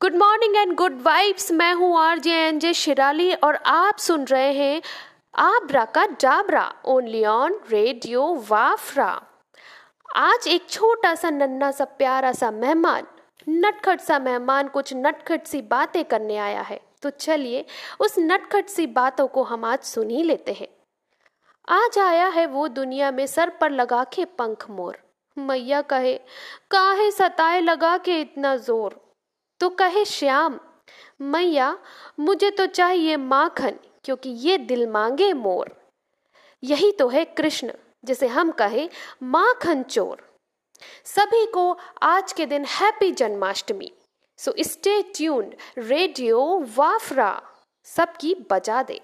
Good morning and good vibes मैं हूँ R J N J Shirali और आप सुन रहे हैं Abra ka Dabra only on radio Wafra. आज एक छोटा सा नन्ना सा प्यारा सा मेहमान, नटखट सा मेहमान कुछ नटखट सी बातें करने आया है। तो चलिए उस नटखट सी बातों को हम आज सुन ही लेते हैं। आज आया है वो दुनिया में सर पर लगा के पंख मोर। मैया कहे, काहे सताए लगा के इतना ज़ोर? तो कहे, श्याम, मैया, मुझे तो चाहिए माखन, क्योंकि ये दिल मांगे मोर। यही तो है कृष्ण, जिसे हम कहे माखन चोर। सभी को आज के दिन happy Janmashtami. So stay tuned, radio Wafra, सबकी बजा दे।